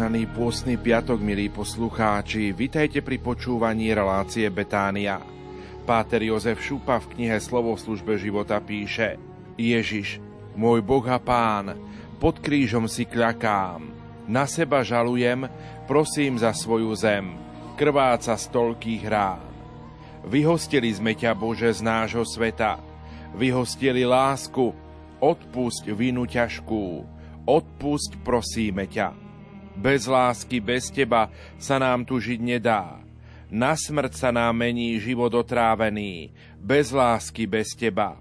Požehnaný pôstny piatok, milí poslucháči, vitajte pri počúvaní relácie Betánia. Páter Jozef Šupa v knihe Slovo v službe života píše Ježiš, môj Boh a Pán, pod krížom si kľakám, na seba žalujem, prosím za svoju zem, krváca z toľkých rán. Vyhostili sme ťa, Bože, z nášho sveta, vyhostili lásku, odpusť vinu ťažkú, odpusť prosíme ťa. Bez lásky, bez teba sa nám tu žiť nedá. Na smrť sa nám mení život otrávený, bez lásky, bez teba.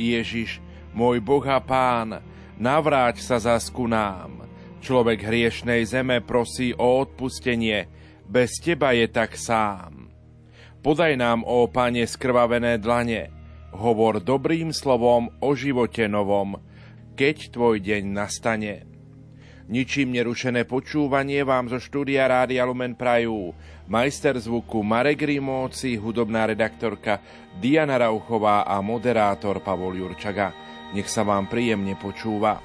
Ježiš, môj Boh a Pán, navráť sa zas ku nám. Človek hriešnej zeme prosí o odpustenie, bez teba je tak sám. Podaj nám, ó Pane, skrvavené dlane, hovor dobrým slovom o živote novom, keď tvoj deň nastane. Ničím nerušené počúvanie vám zo štúdia Rádia Lumen Prajú. Majster zvuku Marek Rimóci, hudobná redaktorka Diana Rauchová a moderátor Pavol Jurčaga. Nech sa vám príjemne počúva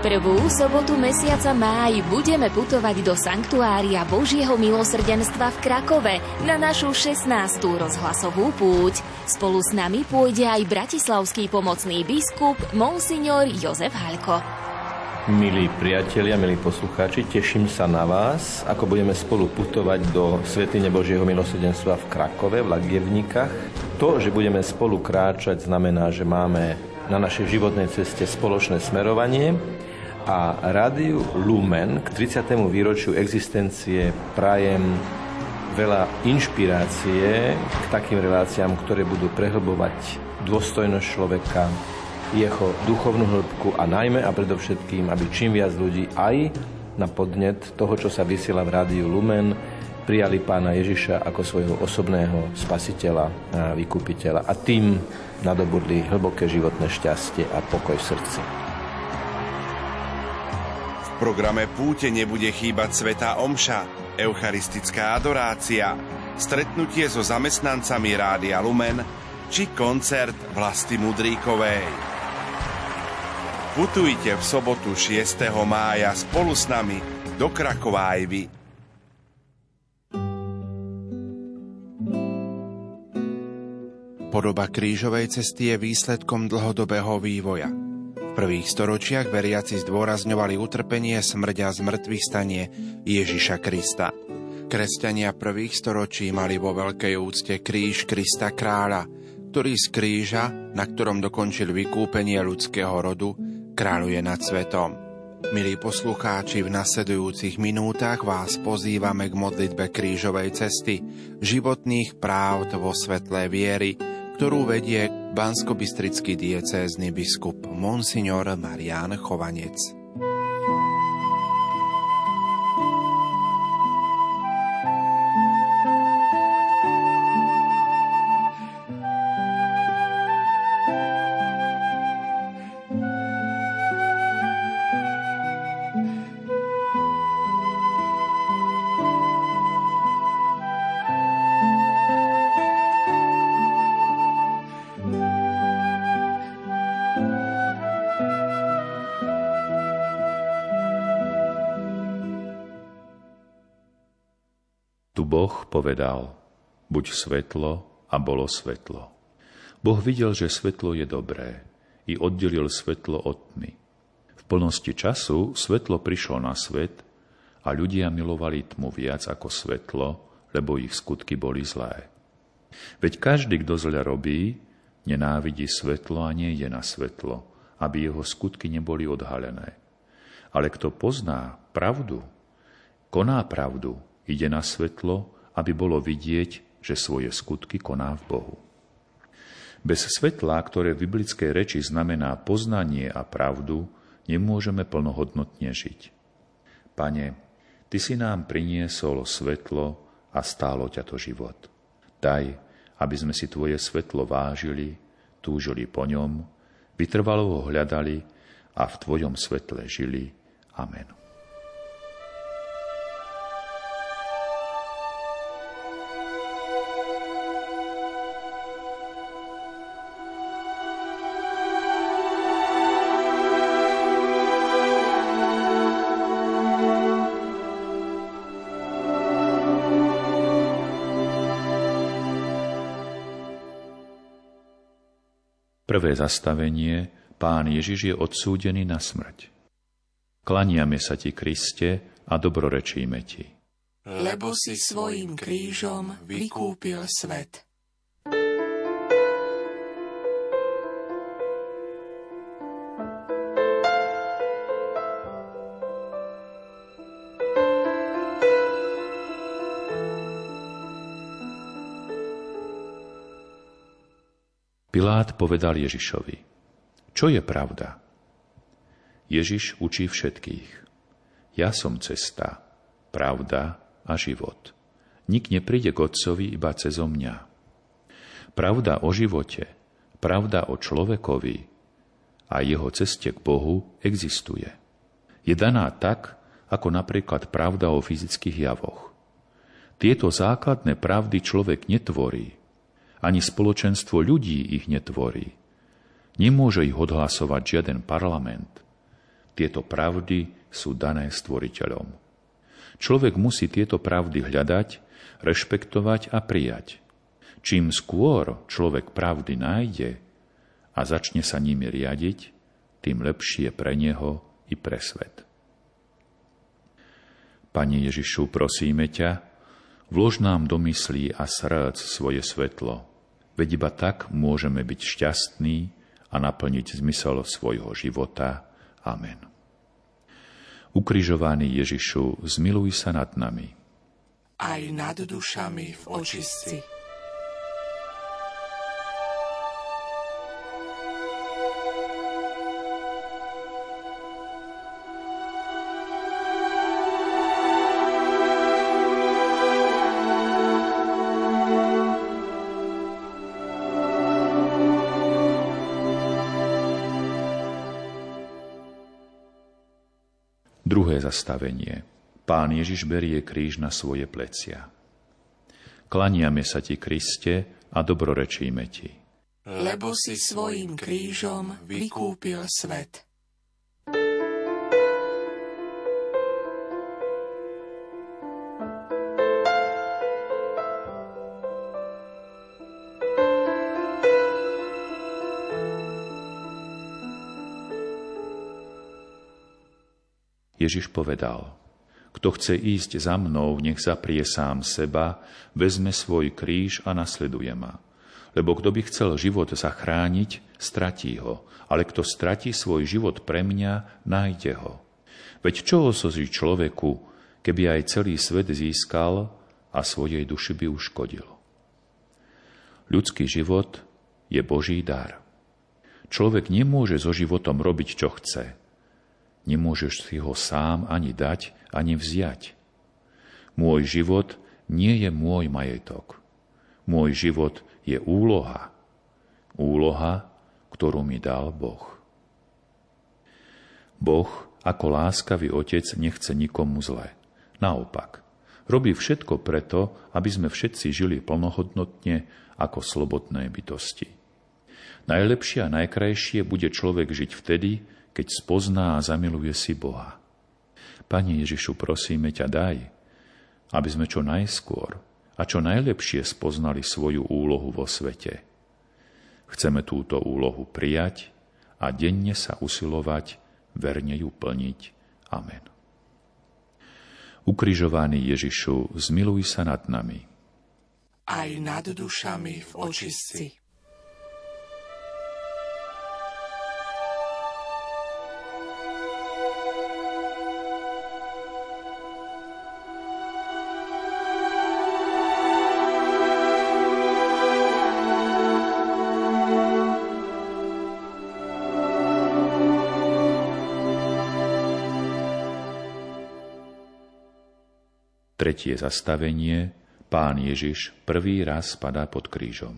prvú sobotu mesiaca máj budeme putovať do Sanktuária Božieho milosrdenstva v Krakove na našu 16. rozhlasovú púť. Spolu s nami pôjde aj bratislavský pomocný biskup Monsignor Jozef Halko. Milí priatelia, milí poslucháči, teším sa na vás, ako budeme spolu putovať do Svetine Božieho milosrdenstva v Krakove, v Lagievnikách. To, že budeme spolu kráčať, znamená, že máme na našej životnej ceste spoločné smerovanie a rádiu Lumen k 30. výročiu existencie prajem veľa inšpirácie k takým reláciám, ktoré budú prehlbovať dôstojnosť človeka, jeho duchovnú hĺbku a najmä a predovšetkým, aby čím viac ľudí aj na podnet toho, čo sa vysiela v rádiu Lumen, prijali pána Ježiša ako svojho osobného spasiteľa a vykupiteľa a tým nadobudli hlboké životné šťastie a pokoj v srdci programe Púte nebude chýbať Sveta Omša, eucharistická adorácia, stretnutie so zamestnancami Rádia Lumen či koncert Vlasti Mudríkovej. Putujte v sobotu 6. mája spolu s nami do Krakova. Podoba krížovej cesty je výsledkom dlhodobého vývoja – v prvých storočiach veriaci zdôrazňovali utrpenie, smrť a zmrtvých stanie Ježiša Krista. Kresťania prvých storočí mali vo veľkej úcte kríž Krista kráľa, ktorý z kríža, na ktorom dokončil vykúpenie ľudského rodu, kráľuje nad svetom. Milí poslucháči, v nasledujúcich minútach vás pozývame k modlitbe krížovej cesty, životných práv vo svetlé viery, ktorú vedie banskobistrický diecézny biskup Monsignor Marian Chovanec. Boh povedal, buď svetlo a bolo svetlo. Boh videl, že svetlo je dobré i oddelil svetlo od tmy. V plnosti času svetlo prišlo na svet a ľudia milovali tmu viac ako svetlo, lebo ich skutky boli zlé. Veď každý, kto zle robí, nenávidí svetlo a nie na svetlo, aby jeho skutky neboli odhalené. Ale kto pozná pravdu, koná pravdu, ide na svetlo aby bolo vidieť, že svoje skutky koná v Bohu. Bez svetla, ktoré v biblickej reči znamená poznanie a pravdu, nemôžeme plnohodnotne žiť. Pane, Ty si nám priniesol svetlo a stálo ťa to život. Daj, aby sme si Tvoje svetlo vážili, túžili po ňom, vytrvalo ho hľadali a v Tvojom svetle žili. Amen. Prvé zastavenie, pán Ježiš je odsúdený na smrť. Klaniame sa ti, Kriste, a dobrorečíme ti. Lebo si svojim krížom vykúpil svet. Pilát povedal Ježišovi, čo je pravda? Ježiš učí všetkých. Ja som cesta, pravda a život. Nik nepríde k Otcovi iba cezo mňa. Pravda o živote, pravda o človekovi a jeho ceste k Bohu existuje. Je daná tak, ako napríklad pravda o fyzických javoch. Tieto základné pravdy človek netvorí, ani spoločenstvo ľudí ich netvorí. Nemôže ich odhlasovať žiaden parlament. Tieto pravdy sú dané stvoriteľom. Človek musí tieto pravdy hľadať, rešpektovať a prijať. Čím skôr človek pravdy nájde a začne sa nimi riadiť, tým lepšie pre neho i pre svet. Pane Ježišu, prosíme ťa, vlož nám do myslí a srdc svoje svetlo, Veď iba tak môžeme byť šťastní a naplniť zmysel svojho života. Amen. Ukrižovaný Ježišu, zmiluj sa nad nami. Aj nad dušami v očistci. Zastavenie. Pán Ježiš berie kríž na svoje plecia. Klaniame sa ti, Kriste, a dobrorečíme ti. Lebo si svojim krížom vykúpil svet. Ježiš povedal, kto chce ísť za mnou, nech zaprie sám seba, vezme svoj kríž a nasleduje ma. Lebo kto by chcel život zachrániť, stratí ho, ale kto stratí svoj život pre mňa, nájde ho. Veď čo osozí človeku, keby aj celý svet získal a svojej duši by uškodil? Ľudský život je Boží dar. Človek nemôže so životom robiť, čo chce – Nemôžeš si ho sám ani dať, ani vziať. Môj život nie je môj majetok. Môj život je úloha. Úloha, ktorú mi dal Boh. Boh ako láskavý otec nechce nikomu zle. Naopak, robí všetko preto, aby sme všetci žili plnohodnotne ako slobodné bytosti. Najlepšie a najkrajšie bude človek žiť vtedy, keď spozná a zamiluje si Boha. Pane Ježišu, prosíme ťa, daj, aby sme čo najskôr a čo najlepšie spoznali svoju úlohu vo svete. Chceme túto úlohu prijať a denne sa usilovať, verne ju plniť. Amen. Ukrižovaný Ježišu, zmiluj sa nad nami. Aj nad dušami v očistci. Tretie zastavenie, pán Ježiš prvý raz spadá pod krížom.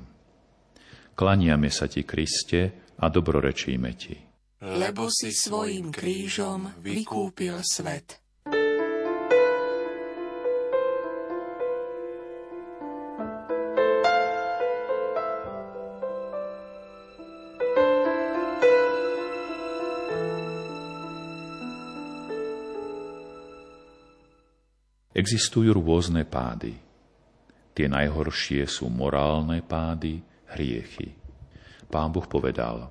Klaniame sa ti, Kriste, a dobrorečíme ti. Lebo si svojim krížom vykúpil svet. Existujú rôzne pády. Tie najhoršie sú morálne pády, hriechy. Pán Boh povedal,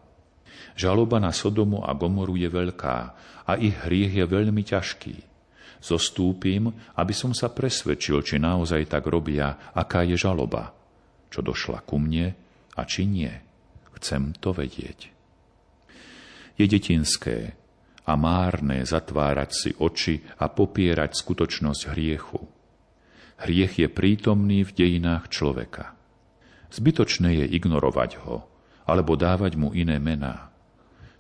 žaloba na Sodomu a Gomoru je veľká a ich hriech je veľmi ťažký. Zostúpim, aby som sa presvedčil, či naozaj tak robia, aká je žaloba, čo došla ku mne a či nie. Chcem to vedieť. Je detinské a márne zatvárať si oči a popierať skutočnosť hriechu. Hriech je prítomný v dejinách človeka. Zbytočné je ignorovať ho, alebo dávať mu iné mená.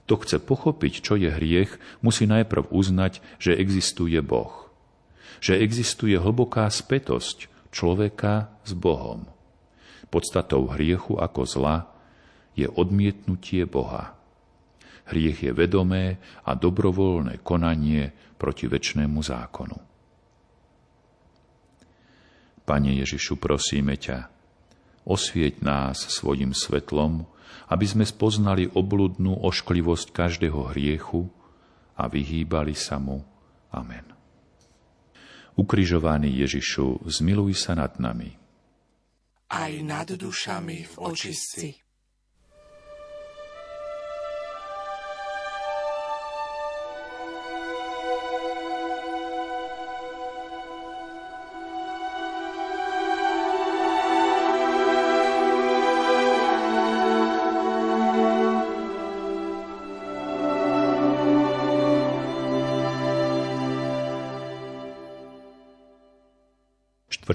To chce pochopiť, čo je hriech, musí najprv uznať, že existuje Boh. Že existuje hlboká spätosť človeka s Bohom. Podstatou hriechu ako zla je odmietnutie Boha. Hriech je vedomé a dobrovoľné konanie proti väčšnému zákonu. Pane Ježišu, prosíme ťa, osvieť nás svojim svetlom, aby sme spoznali obludnú ošklivosť každého hriechu a vyhýbali sa mu. Amen. Ukrižovaný Ježišu, zmiluj sa nad nami. Aj nad dušami v očistci.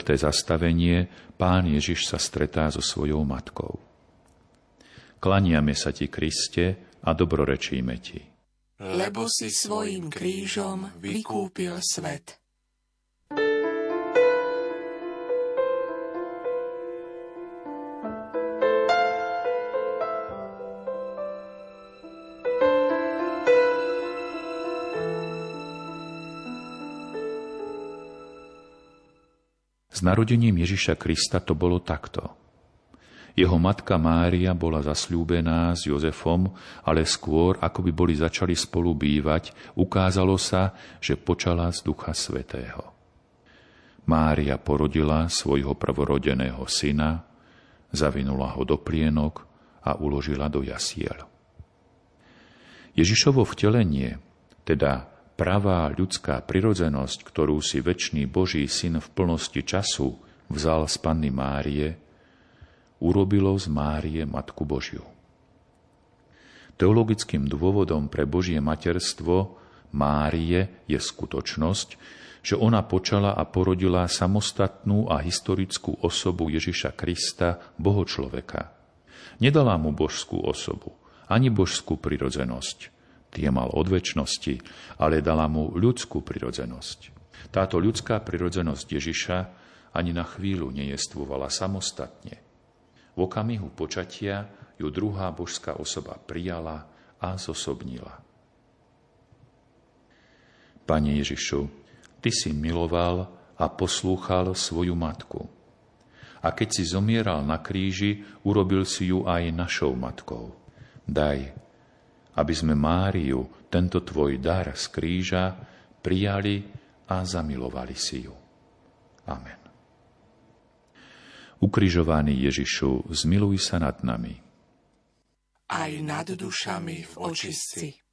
Štvrté zastavenie pán Ježiš sa stretá so svojou matkou. Klaniame sa ti, Kriste, a dobrorečíme ti. Lebo si svojim krížom vykúpil svet. S narodením Ježiša Krista to bolo takto. Jeho matka Mária bola zasľúbená s Jozefom, ale skôr, ako by boli začali spolu bývať, ukázalo sa, že počala z Ducha Svetého. Mária porodila svojho prvorodeného syna, zavinula ho do plienok a uložila do jasiel. Ježišovo vtelenie, teda pravá ľudská prirodzenosť, ktorú si väčší Boží syn v plnosti času vzal z Panny Márie, urobilo z Márie Matku Božiu. Teologickým dôvodom pre Božie materstvo Márie je skutočnosť, že ona počala a porodila samostatnú a historickú osobu Ježiša Krista, Boho človeka. Nedala mu božskú osobu, ani božskú prirodzenosť, tie mal od väčšnosti, ale dala mu ľudskú prirodzenosť. Táto ľudská prirodzenosť Ježiša ani na chvíľu nejestvovala samostatne. V okamihu počatia ju druhá božská osoba prijala a zosobnila. Pane Ježišu, Ty si miloval a poslúchal svoju matku. A keď si zomieral na kríži, urobil si ju aj našou matkou. Daj, aby sme Máriu, tento tvoj dar z kríža, prijali a zamilovali si ju. Amen. Ukrižovaný Ježišu, zmiluj sa nad nami. Aj nad dušami v očistci.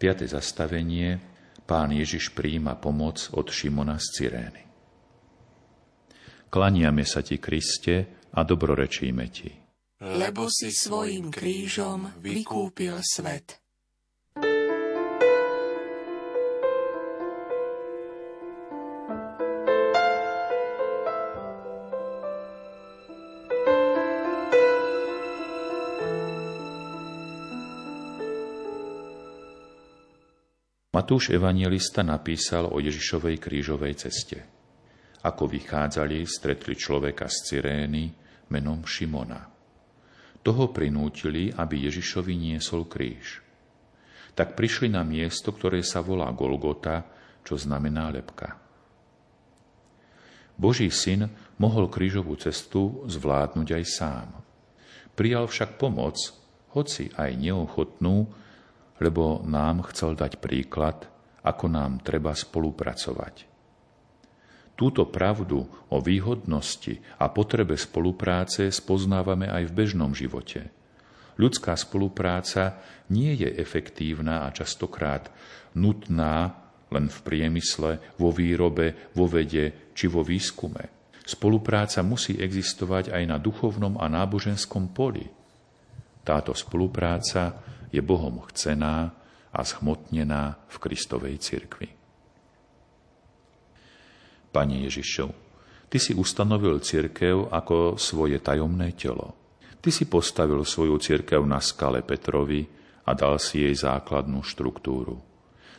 5. zastavenie pán Ježiš príjima pomoc od Šimona z Cyrény. Klaniame sa ti, Kriste, a dobrorečíme ti. Lebo si svojim krížom vykúpil svet. Matúš evangelista napísal o Ježišovej krížovej ceste. Ako vychádzali, stretli človeka z Cyrény menom Šimona. Toho prinútili, aby Ježišovi niesol kríž. tak prišli na miesto, ktoré sa volá Golgota, čo znamená lepka. Boží syn mohol krížovú cestu zvládnuť aj sám. Prijal však pomoc, hoci aj neochotnú, lebo nám chcel dať príklad, ako nám treba spolupracovať. Túto pravdu o výhodnosti a potrebe spolupráce spoznávame aj v bežnom živote. Ľudská spolupráca nie je efektívna a častokrát nutná len v priemysle, vo výrobe, vo vede či vo výskume. Spolupráca musí existovať aj na duchovnom a náboženskom poli. Táto spolupráca je Bohom chcená a schmotnená v Kristovej cirkvi. Pane Ježišov, Ty si ustanovil cirkev ako svoje tajomné telo. Ty si postavil svoju cirkev na skale Petrovi a dal si jej základnú štruktúru.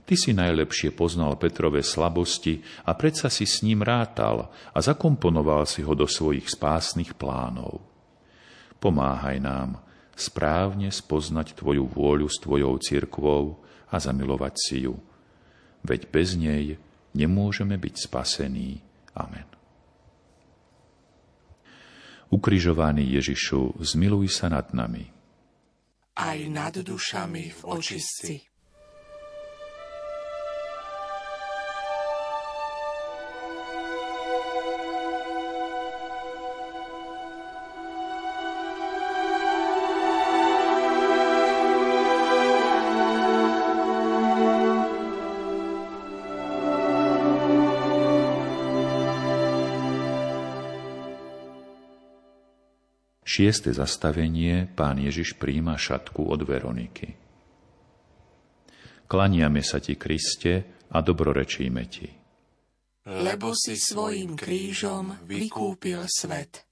Ty si najlepšie poznal Petrove slabosti a predsa si s ním rátal a zakomponoval si ho do svojich spásnych plánov. Pomáhaj nám správne spoznať Tvoju vôľu s Tvojou cirkvou a zamilovať si ju. Veď bez nej nemôžeme byť spasení. Amen. Ukrižovaný Ježišu, zmiluj sa nad nami. Aj nad dušami v očistci. Šieste zastavenie pán Ježiš príjma šatku od Veroniky. Klaniame sa ti, Kriste, a dobrorečíme ti. Lebo si svojim krížom vykúpil svet.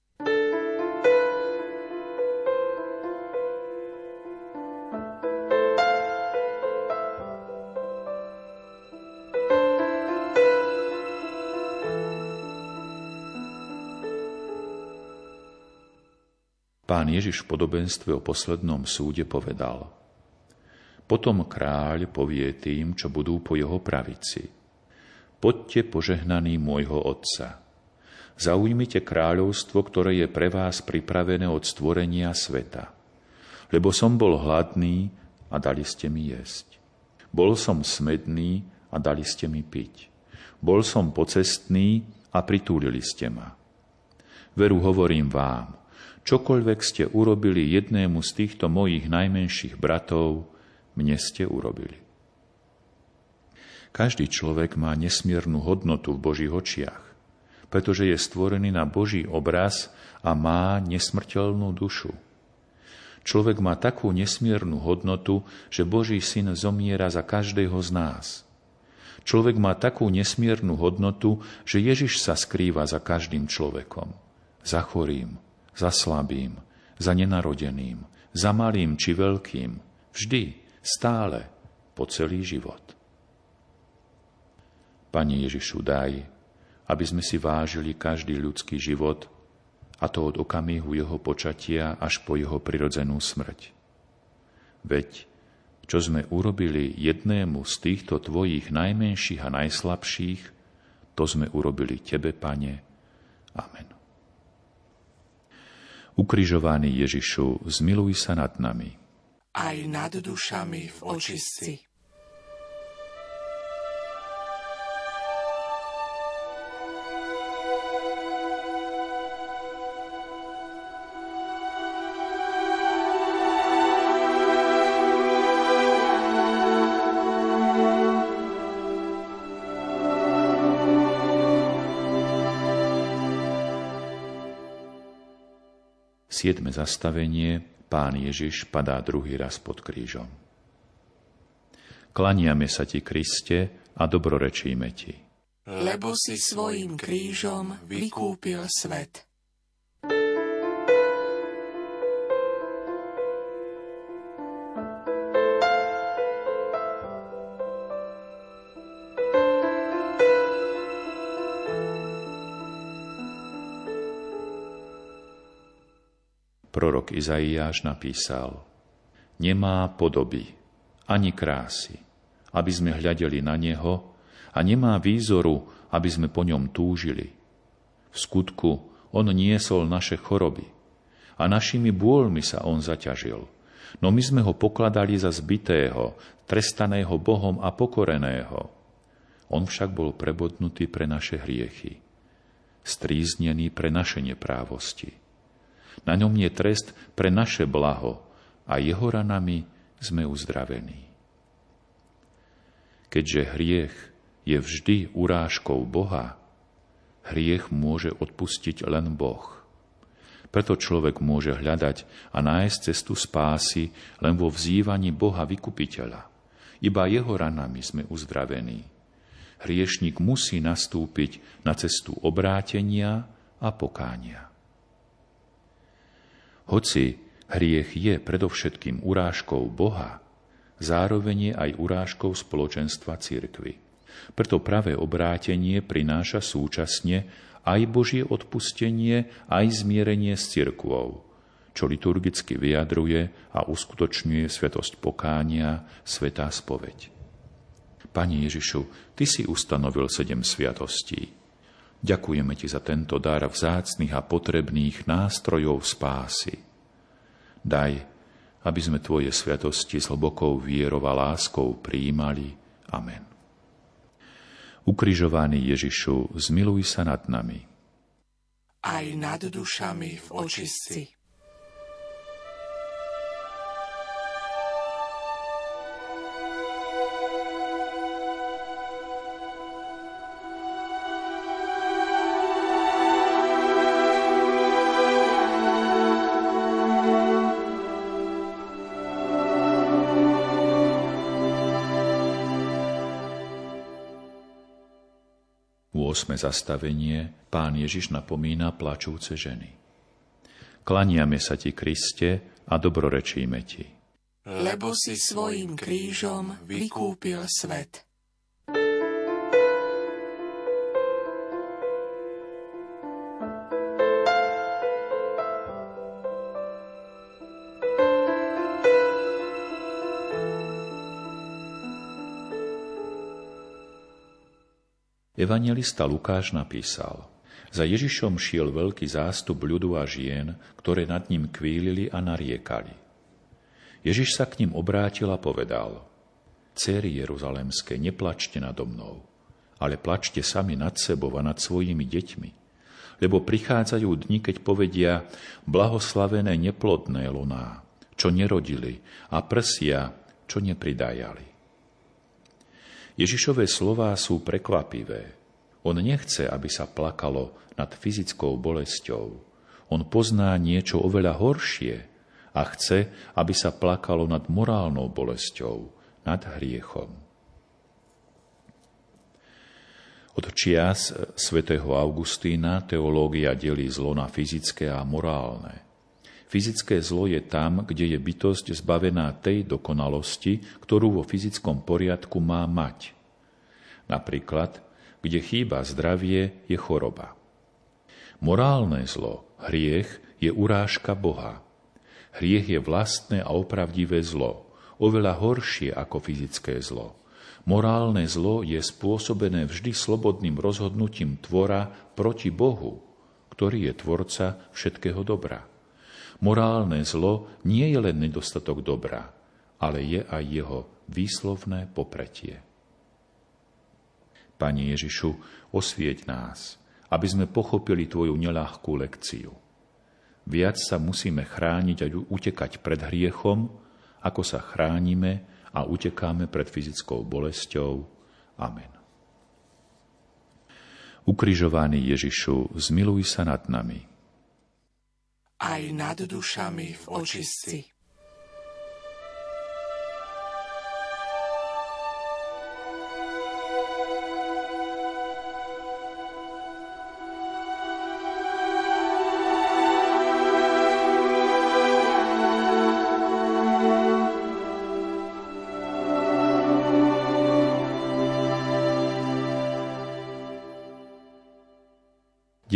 Pán Ježiš v podobenstve o poslednom súde povedal Potom kráľ povie tým, čo budú po jeho pravici. Poďte požehnaní môjho Otca. Zaujmite kráľovstvo, ktoré je pre vás pripravené od stvorenia sveta. Lebo som bol hladný a dali ste mi jesť. Bol som smedný a dali ste mi piť. Bol som pocestný a pritúlili ste ma. Veru hovorím vám, Čokoľvek ste urobili jednému z týchto mojich najmenších bratov, mne ste urobili. Každý človek má nesmiernu hodnotu v Božích očiach, pretože je stvorený na Boží obraz a má nesmrteľnú dušu. Človek má takú nesmiernu hodnotu, že Boží syn zomiera za každého z nás. Človek má takú nesmiernu hodnotu, že Ježiš sa skrýva za každým človekom. Za chorým, za slabým, za nenarodeným, za malým či veľkým, vždy, stále, po celý život. Pane Ježišu, daj, aby sme si vážili každý ľudský život, a to od okamihu jeho počatia až po jeho prirodzenú smrť. Veď, čo sme urobili jednému z týchto tvojich najmenších a najslabších, to sme urobili Tebe, Pane. Amen. Ukrižovaný Ježišu, zmiluj sa nad nami. Aj nad dušami v očistci. Siedme zastavenie, pán Ježiš padá druhý raz pod krížom. Klaniame sa ti, Kriste, a dobrorečíme ti. Lebo si svojim krížom vykúpil svet. Prorok Izaiáš napísal Nemá podoby ani krásy, aby sme hľadeli na Neho a nemá výzoru, aby sme po ňom túžili. V skutku On niesol naše choroby a našimi bôľmi sa On zaťažil. No my sme ho pokladali za zbitého, trestaného Bohom a pokoreného. On však bol prebodnutý pre naše hriechy, stríznený pre naše neprávosti. Na ňom je trest pre naše blaho a jeho ranami sme uzdravení. Keďže hriech je vždy urážkou Boha, hriech môže odpustiť len Boh. Preto človek môže hľadať a nájsť cestu spásy len vo vzývaní Boha Vykupiteľa. Iba jeho ranami sme uzdravení. Hriešnik musí nastúpiť na cestu obrátenia a pokánia. Hoci hriech je predovšetkým urážkou Boha, zároveň je aj urážkou spoločenstva cirkvy. Preto pravé obrátenie prináša súčasne aj Božie odpustenie, aj zmierenie s cirkvou, čo liturgicky vyjadruje a uskutočňuje svetosť pokánia, svetá spoveď. Pani Ježišu, Ty si ustanovil sedem sviatostí. Ďakujeme Ti za tento dar vzácných a potrebných nástrojov spásy. Daj, aby sme Tvoje sviatosti s hlbokou vierou a láskou prijímali. Amen. Ukrižovaný Ježišu, zmiluj sa nad nami. Aj nad dušami v očistci. Osme zastavenie pán Ježiš napomína plačúce ženy. Klaniame sa ti, Kriste, a dobrorečíme ti. Lebo si svojim krížom vykúpil svet. Evangelista Lukáš napísal, za Ježišom šiel veľký zástup ľudu a žien, ktoré nad ním kvílili a nariekali. Ježiš sa k ním obrátil a povedal, Céry Jeruzalemské, neplačte nado mnou, ale plačte sami nad sebou a nad svojimi deťmi, lebo prichádzajú dni, keď povedia, blahoslavené neplodné luná, čo nerodili, a prsia, čo nepridajali. Ježišové slová sú prekvapivé. On nechce, aby sa plakalo nad fyzickou bolesťou. On pozná niečo oveľa horšie a chce, aby sa plakalo nad morálnou bolesťou, nad hriechom. Od čias svätého Augustína teológia delí zlo na fyzické a morálne. Fyzické zlo je tam, kde je bytosť zbavená tej dokonalosti, ktorú vo fyzickom poriadku má mať. Napríklad, kde chýba zdravie, je choroba. Morálne zlo, hriech, je urážka Boha. Hriech je vlastné a opravdivé zlo, oveľa horšie ako fyzické zlo. Morálne zlo je spôsobené vždy slobodným rozhodnutím tvora proti Bohu, ktorý je tvorca všetkého dobra. Morálne zlo nie je len nedostatok dobra, ale je aj jeho výslovné popretie. Pani Ježišu, osvieť nás, aby sme pochopili Tvoju neľahkú lekciu. Viac sa musíme chrániť a utekať pred hriechom, ako sa chránime a utekáme pred fyzickou bolesťou. Amen. Ukrižovaný Ježišu, zmiluj sa nad nami aj nad dušami v očistci.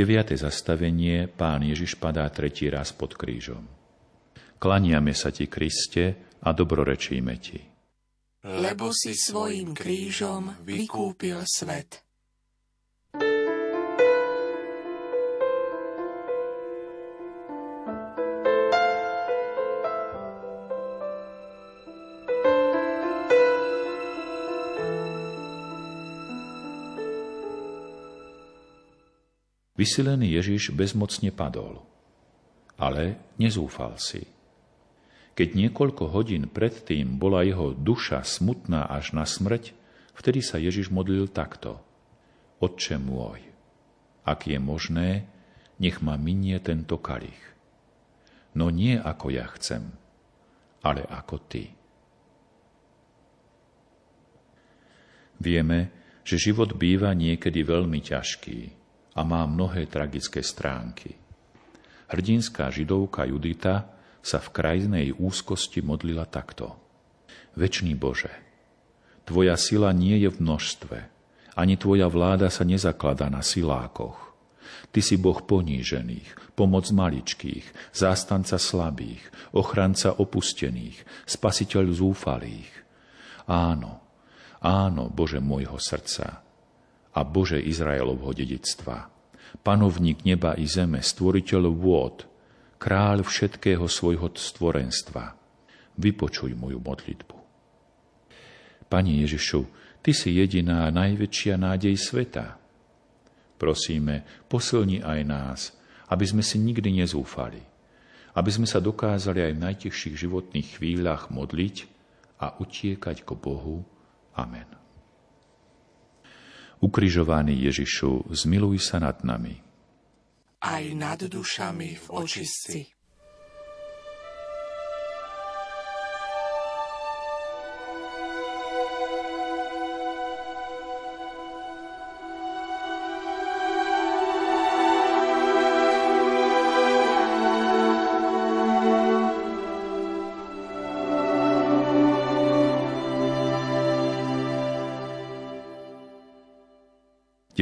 Deviate zastavenie pán Ježiš padá tretí raz pod krížom. Klaniame sa ti, Kriste, a dobrorečíme ti. lebo si svojim krížom vykúpil svet. Vysilený Ježiš bezmocne padol, ale nezúfal si. Keď niekoľko hodín predtým bola jeho duša smutná až na smrť, vtedy sa Ježiš modlil takto. Otče môj, ak je možné, nech ma minie tento kalich. No nie ako ja chcem, ale ako ty. Vieme, že život býva niekedy veľmi ťažký a má mnohé tragické stránky. Hrdinská židovka Judita sa v krajnej úzkosti modlila takto. Večný Bože, Tvoja sila nie je v množstve, ani Tvoja vláda sa nezakladá na silákoch. Ty si Boh ponížených, pomoc maličkých, zástanca slabých, ochranca opustených, spasiteľ zúfalých. Áno, áno, Bože môjho srdca a Bože Izraelovho dedictva, panovník neba i zeme, stvoriteľ vôd, kráľ všetkého svojho stvorenstva. Vypočuj moju modlitbu. Pani Ježišu, Ty si jediná najväčšia nádej sveta. Prosíme, posilni aj nás, aby sme si nikdy nezúfali, aby sme sa dokázali aj v najteších životných chvíľach modliť a utiekať k Bohu. Amen. Ukrižovaný Ježišu, zmiluj sa nad nami aj nad dušami v očistci.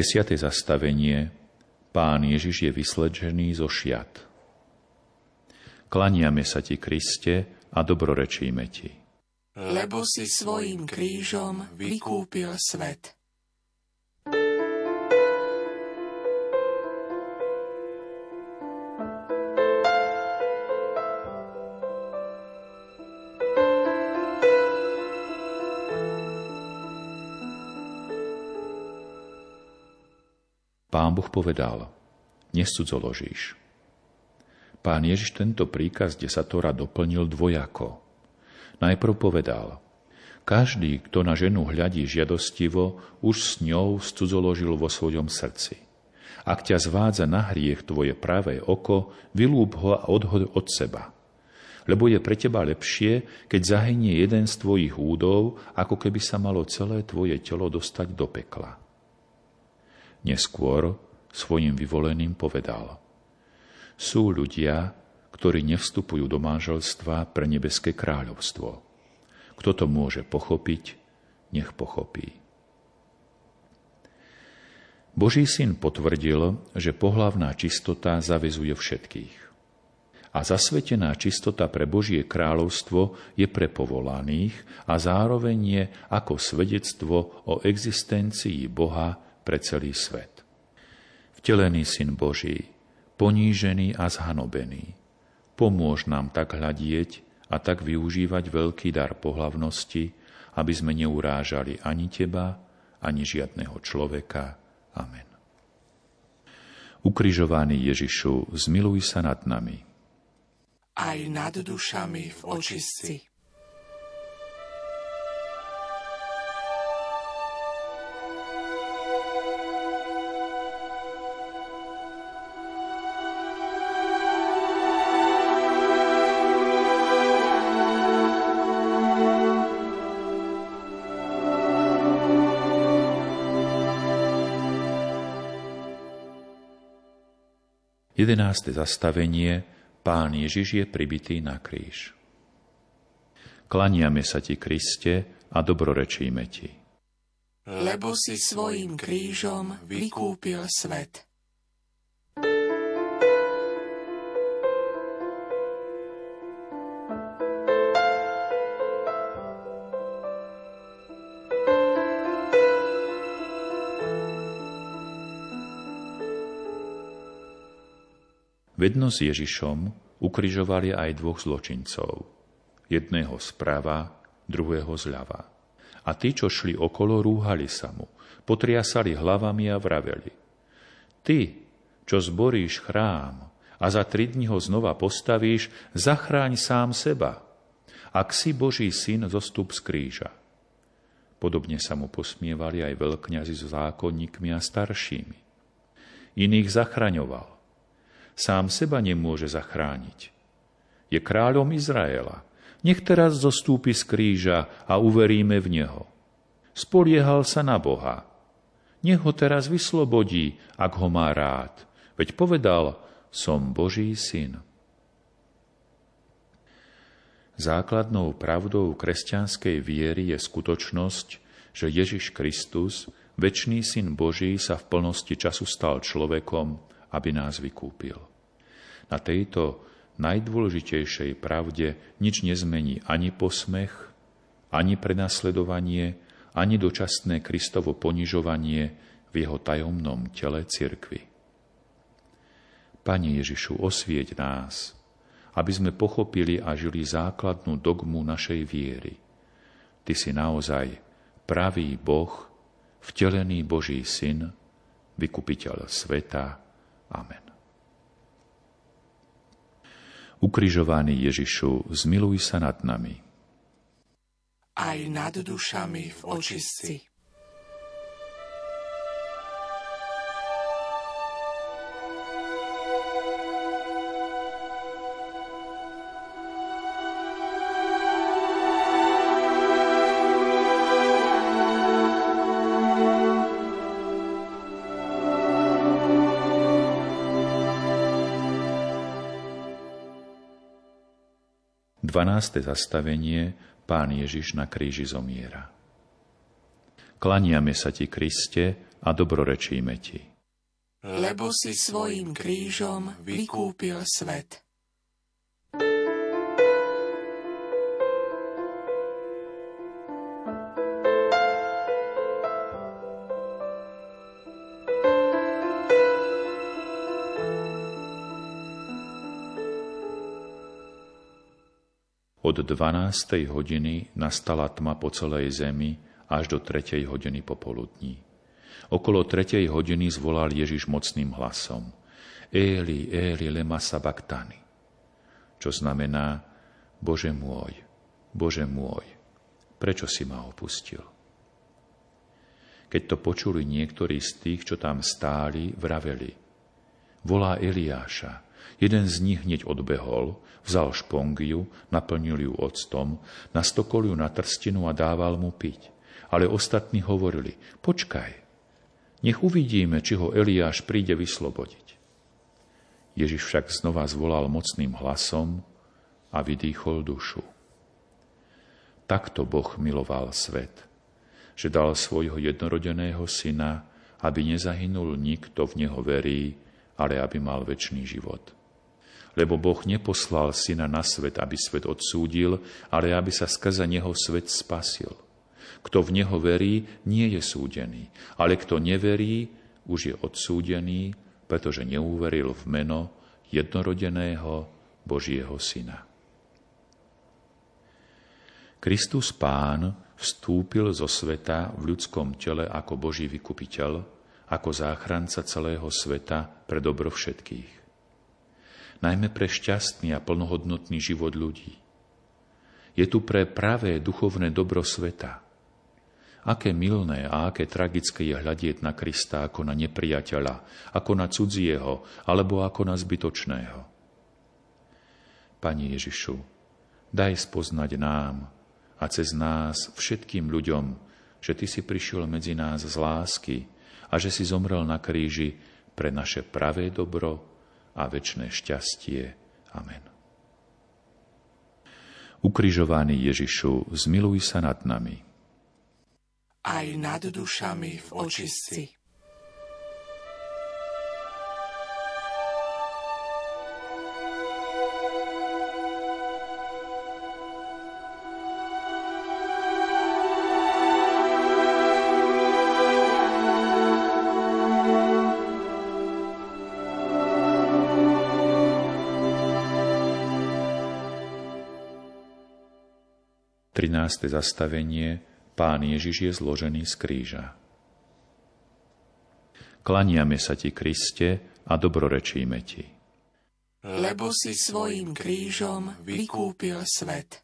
Desiate zastavenie Pán Ježiš je vysledžený zo šiat. Klaniame sa ti, Kriste, a dobrorečíme ti. Lebo si svojim krížom vykúpil svet. Pán Boh povedal, nescudzoložíš. Pán Ježiš tento príkaz desatora doplnil dvojako. Najprv povedal, každý, kto na ženu hľadí žiadostivo, už s ňou scudzoložil vo svojom srdci. Ak ťa zvádza na hriech tvoje pravé oko, vylúb ho a odhod od seba. Lebo je pre teba lepšie, keď zahynie jeden z tvojich údov, ako keby sa malo celé tvoje telo dostať do pekla. Neskôr svojim vyvoleným povedal Sú ľudia, ktorí nevstupujú do manželstva pre nebeské kráľovstvo. Kto to môže pochopiť, nech pochopí. Boží syn potvrdil, že pohlavná čistota zavezuje všetkých. A zasvetená čistota pre Božie kráľovstvo je pre povolaných a zároveň je ako svedectvo o existencii Boha pre celý svet. Vtelený Syn Boží, ponížený a zhanobený, pomôž nám tak hľadieť a tak využívať veľký dar pohlavnosti, aby sme neurážali ani Teba, ani žiadného človeka. Amen. Ukrižovaný Ježišu, zmiluj sa nad nami. Aj nad dušami v očistci. 11. zastavenie Pán Ježiš je pribitý na kríž. Klaniame sa ti, Kriste, a dobrorečíme ti. Lebo si svojim krížom vykúpil svet. Vedno s Ježišom ukrižovali aj dvoch zločincov. Jedného sprava, druhého zľava. A tí, čo šli okolo, rúhali sa mu, potriasali hlavami a vraveli. Ty, čo zboríš chrám a za tri dní ho znova postavíš, zachráň sám seba. Ak si Boží syn, zostup z kríža. Podobne sa mu posmievali aj veľkňazi s zákonníkmi a staršími. Iných zachraňoval. Sám seba nemôže zachrániť. Je kráľom Izraela. Nech teraz zostúpi z kríža a uveríme v Neho. Spoliehal sa na Boha. Nech ho teraz vyslobodí, ak ho má rád. Veď povedal, som Boží syn. Základnou pravdou kresťanskej viery je skutočnosť, že Ježiš Kristus, väčší syn Boží, sa v plnosti času stal človekom, aby nás vykúpil. Na tejto najdôležitejšej pravde nič nezmení ani posmech, ani prenasledovanie, ani dočasné Kristovo ponižovanie v jeho tajomnom tele cirkvi. Pane Ježišu, osvieť nás, aby sme pochopili a žili základnú dogmu našej viery. Ty si naozaj pravý Boh, vtelený Boží syn, vykupiteľ sveta. Amen. Ukrižovaný Ježišu, zmiluj sa nad nami. Aj nad dušami v očistci. 12. zastavenie Pán Ježiš na kríži zomiera. Klaniame sa Ti, Kriste, a dobrorečíme Ti. Lebo si svojim krížom vykúpil svet. Od 12. hodiny nastala tma po celej zemi až do 3. hodiny popoludní. Okolo 3. hodiny zvolal Ježiš mocným hlasom. Eli, Eli, lema sabaktani. Čo znamená, Bože môj, Bože môj, prečo si ma opustil? Keď to počuli niektorí z tých, čo tam stáli, vraveli. Volá Eliáša. Jeden z nich hneď odbehol, Vzal špongiu, naplnil ju octom, nastokol ju na trstinu a dával mu piť. Ale ostatní hovorili, počkaj, nech uvidíme, či ho Eliáš príde vyslobodiť. Ježiš však znova zvolal mocným hlasom a vydýchol dušu. Takto Boh miloval svet, že dal svojho jednorodeného syna, aby nezahynul nikto v neho verí, ale aby mal väčší život lebo Boh neposlal syna na svet, aby svet odsúdil, ale aby sa skrze neho svet spasil. Kto v neho verí, nie je súdený, ale kto neverí, už je odsúdený, pretože neuveril v meno jednorodeného Božieho syna. Kristus Pán vstúpil zo sveta v ľudskom tele ako Boží vykupiteľ, ako záchranca celého sveta pre dobro všetkých najmä pre šťastný a plnohodnotný život ľudí. Je tu pre pravé duchovné dobro sveta. Aké milné a aké tragické je hľadieť na Krista ako na nepriateľa, ako na cudzieho, alebo ako na zbytočného. Pani Ježišu, daj spoznať nám a cez nás všetkým ľuďom, že Ty si prišiel medzi nás z lásky a že si zomrel na kríži pre naše pravé dobro a väčšie šťastie. Amen. Ukrižovaný Ježišu, zmiluj sa nad nami. Aj nad dušami v očistci. 13. zastavenie Pán Ježiš je zložený z kríža. Klaniame sa ti, Kriste, a dobrorečíme ti. Lebo si svojim krížom vykúpil svet.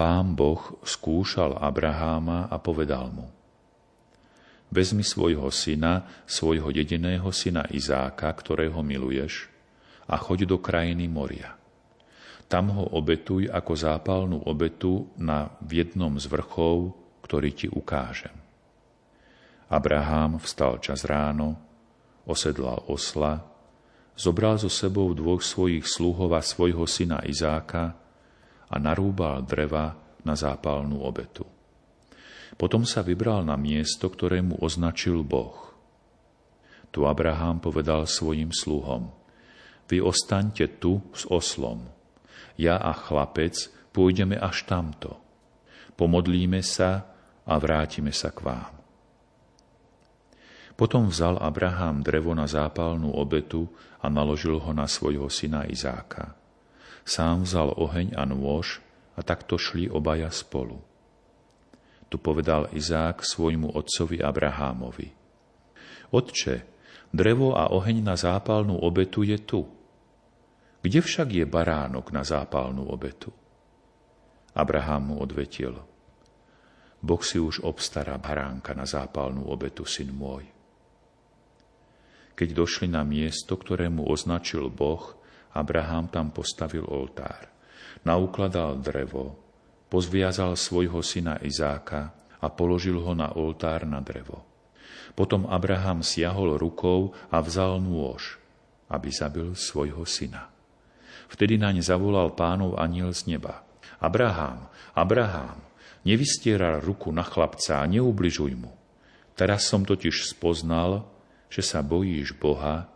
Pán Boh skúšal Abraháma a povedal mu, Vezmi svojho syna, svojho jediného syna Izáka, ktorého miluješ, a choď do krajiny moria. Tam ho obetuj ako zápalnú obetu na v jednom z vrchov, ktorý ti ukážem. Abraham vstal čas ráno, osedlal osla, zobral so sebou dvoch svojich sluhov a svojho syna Izáka a narúbal dreva na zápalnú obetu. Potom sa vybral na miesto, ktoré mu označil Boh. Tu Abraham povedal svojim sluhom, vy ostaňte tu s oslom. Ja a chlapec pôjdeme až tamto. Pomodlíme sa a vrátime sa k vám. Potom vzal Abraham drevo na zápalnú obetu a naložil ho na svojho syna Izáka. Sám vzal oheň a nôž a takto šli obaja spolu. Tu povedal Izák svojmu otcovi Abrahámovi. Otče, drevo a oheň na zápalnú obetu je tu. Kde však je baránok na zápalnú obetu? Abrahám mu odvetil. Boh si už obstará baránka na zápalnú obetu, syn môj. Keď došli na miesto, ktorému označil Boh, Abraham tam postavil oltár. Naukladal drevo, pozviazal svojho syna Izáka a položil ho na oltár na drevo. Potom Abraham siahol rukou a vzal nôž, aby zabil svojho syna. Vtedy naň zavolal pánov aniel z neba. Abraham, Abraham, nevystieral ruku na chlapca a neubližuj mu. Teraz som totiž spoznal, že sa bojíš Boha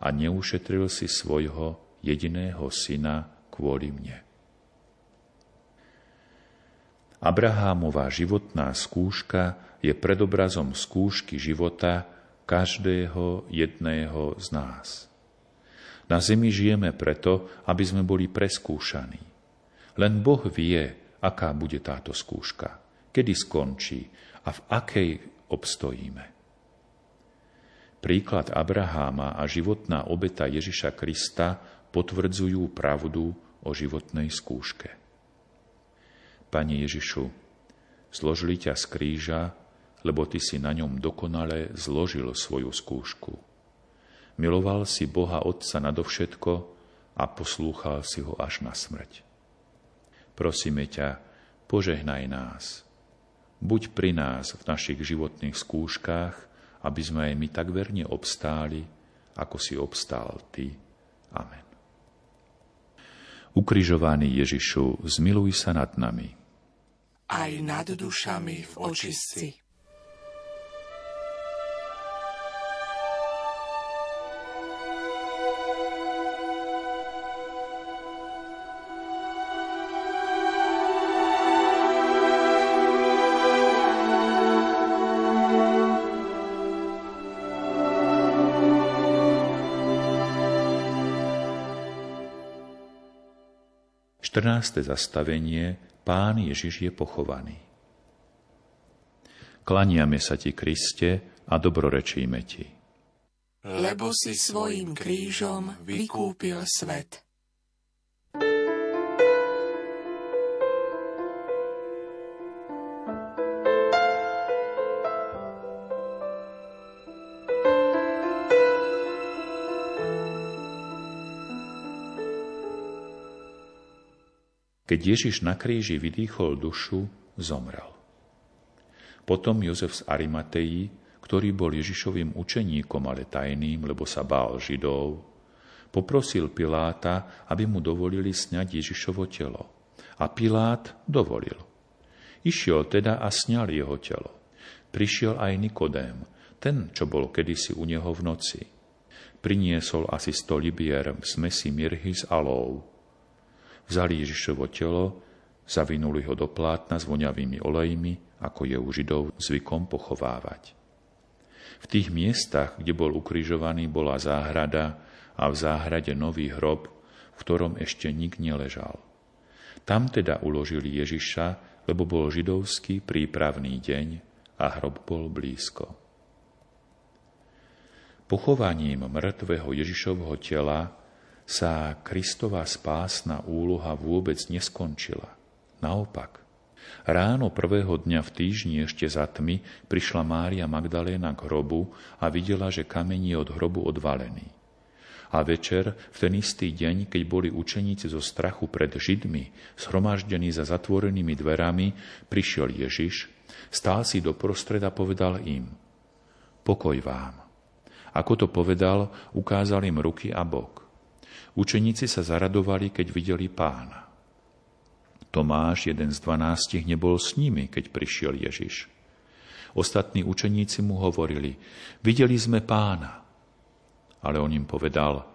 a neušetril si svojho jediného syna kvôli mne. Abrahámová životná skúška je predobrazom skúšky života každého jedného z nás. Na zemi žijeme preto, aby sme boli preskúšaní. Len Boh vie, aká bude táto skúška, kedy skončí a v akej obstojíme. Príklad Abraháma a životná obeta Ježiša Krista potvrdzujú pravdu o životnej skúške. Pane Ježišu, zložili ťa z kríža, lebo Ty si na ňom dokonale zložil svoju skúšku. Miloval si Boha Otca nadovšetko a poslúchal si ho až na smrť. Prosíme ťa, požehnaj nás. Buď pri nás v našich životných skúškach, aby sme aj my tak verne obstáli, ako si obstál Ty. Amen. Ukrižovaný Ježišu, zmiluj sa nad nami. Aj nad dušami v očistci. 14. zastavenie Pán Ježiš je pochovaný. Klaniame sa ti, Kriste, a dobrorečíme ti. Lebo si svojim krížom vykúpil svet. Keď Ježiš na kríži vydýchol dušu, zomrel. Potom Jozef z Arimateji, ktorý bol Ježišovým učeníkom, ale tajným, lebo sa bál Židov, poprosil Piláta, aby mu dovolili sňať Ježišovo telo. A Pilát dovolil. Išiel teda a sňal jeho telo. Prišiel aj Nikodém, ten, čo bol kedysi u neho v noci. Priniesol asi sto libier smesi mirhy s alou, vzali Ježišovo telo, zavinuli ho do plátna s voňavými olejmi, ako je u Židov zvykom pochovávať. V tých miestach, kde bol ukrižovaný, bola záhrada a v záhrade nový hrob, v ktorom ešte nik neležal. Tam teda uložili Ježiša, lebo bol židovský prípravný deň a hrob bol blízko. Pochovaním mŕtvého Ježišovho tela sa Kristová spásna úloha vôbec neskončila. Naopak, ráno prvého dňa v týždni ešte za tmy prišla Mária Magdaléna k hrobu a videla, že kameň je od hrobu odvalený. A večer, v ten istý deň, keď boli učeníci zo strachu pred Židmi, zhromaždení za zatvorenými dverami, prišiel Ježiš, stál si do prostreda a povedal im, pokoj vám. Ako to povedal, ukázal im ruky a bok. Učeníci sa zaradovali, keď videli pána. Tomáš, jeden z dvanástich, nebol s nimi, keď prišiel Ježiš. Ostatní učeníci mu hovorili, videli sme pána. Ale on im povedal,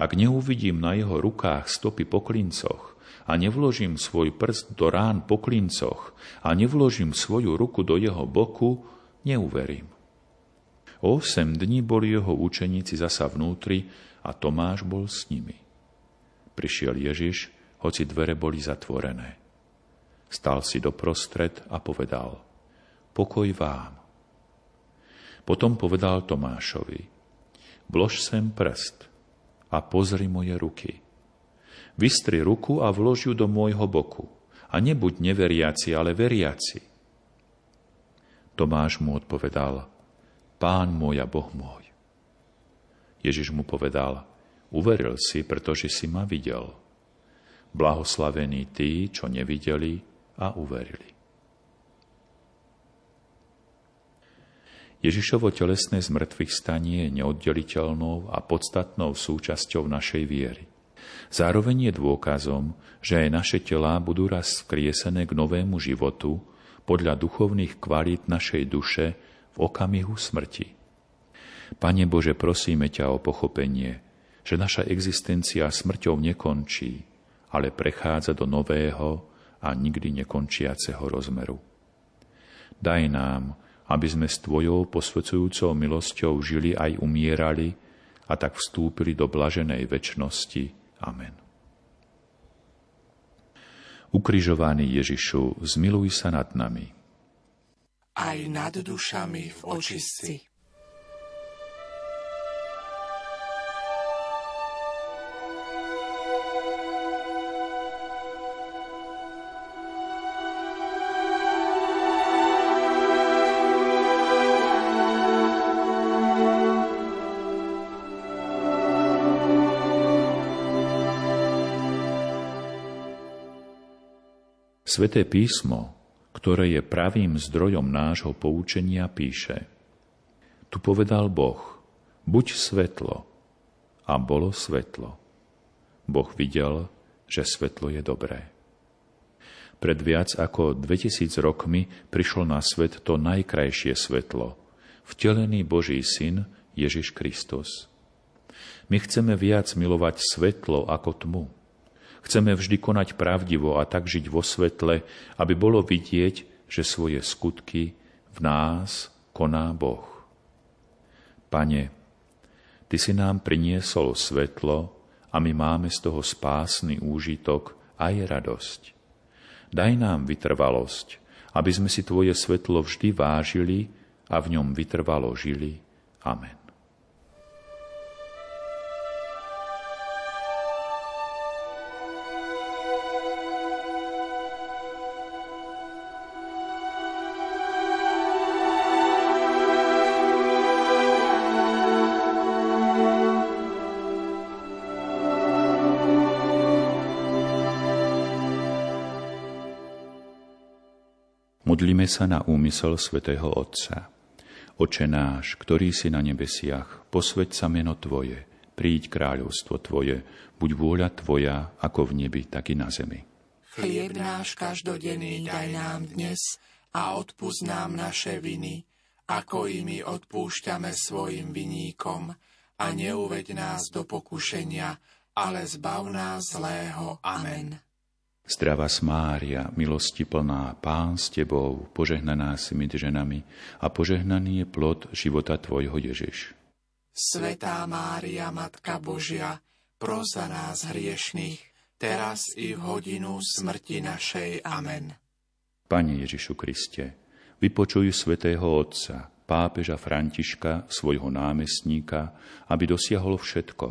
ak neuvidím na jeho rukách stopy po klincoch a nevložím svoj prst do rán po klincoch a nevložím svoju ruku do jeho boku, neuverím. O osem dní boli jeho učeníci zasa vnútri a Tomáš bol s nimi. Prišiel Ježiš, hoci dvere boli zatvorené. Stal si doprostred a povedal, pokoj vám. Potom povedal Tomášovi, vlož sem prst a pozri moje ruky. Vystri ruku a vlož ju do môjho boku. A nebuď neveriaci, ale veriaci. Tomáš mu odpovedal, Pán môj a Boh môj. Ježiš mu povedal, uveril si, pretože si ma videl. Blahoslavení tí, čo nevideli a uverili. Ježišovo telesné zmrtvých stanie je neoddeliteľnou a podstatnou súčasťou našej viery. Zároveň je dôkazom, že aj naše telá budú raz skriesené k novému životu podľa duchovných kvalít našej duše v okamihu smrti. Pane Bože, prosíme ťa o pochopenie, že naša existencia smrťou nekončí, ale prechádza do nového a nikdy nekončiaceho rozmeru. Daj nám, aby sme s Tvojou posvedzujúcou milosťou žili aj umierali a tak vstúpili do blaženej väčšnosti. Amen. Ukrižovaný Ježišu, zmiluj sa nad nami. Aj nad dušami v očistci. Sveté písmo, ktoré je pravým zdrojom nášho poučenia, píše Tu povedal Boh, buď svetlo, a bolo svetlo. Boh videl, že svetlo je dobré. Pred viac ako 2000 rokmi prišlo na svet to najkrajšie svetlo, vtelený Boží syn Ježiš Kristus. My chceme viac milovať svetlo ako tmu. Chceme vždy konať pravdivo a tak žiť vo svetle, aby bolo vidieť, že svoje skutky v nás koná Boh. Pane, Ty si nám priniesol svetlo a my máme z toho spásny úžitok aj radosť. Daj nám vytrvalosť, aby sme si Tvoje svetlo vždy vážili a v ňom vytrvalo žili. Amen. Modlíme sa na úmysel svätého Otca. Oče náš, ktorý si na nebesiach, posveď sa meno Tvoje, príď kráľovstvo Tvoje, buď vôľa Tvoja, ako v nebi, tak i na zemi. Chlieb náš každodenný daj nám dnes a odpúsť nám naše viny, ako i my odpúšťame svojim viníkom a neuveď nás do pokušenia, ale zbav nás zlého. Amen. Zdravá Mária, milosti plná, Pán s Tebou, požehnaná si medzi ženami a požehnaný je plod života Tvojho Ježiš. Svetá Mária, Matka Božia, pros za nás hriešných, teraz i v hodinu smrti našej. Amen. Pane Ježišu Kriste, vypočuj svätého Otca, pápeža Františka, svojho námestníka, aby dosiahol všetko,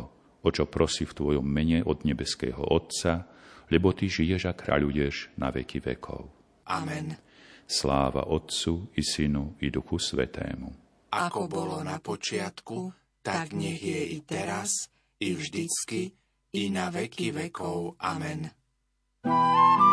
o čo prosí v Tvojom mene od nebeského Otca, lebo Ty žiješ a kráľuješ na veky vekov. Amen. Sláva Otcu i Synu i Duchu Svetému. Ako bolo na počiatku, tak nech je i teraz, i vždycky, i na veky vekov. Amen. thank you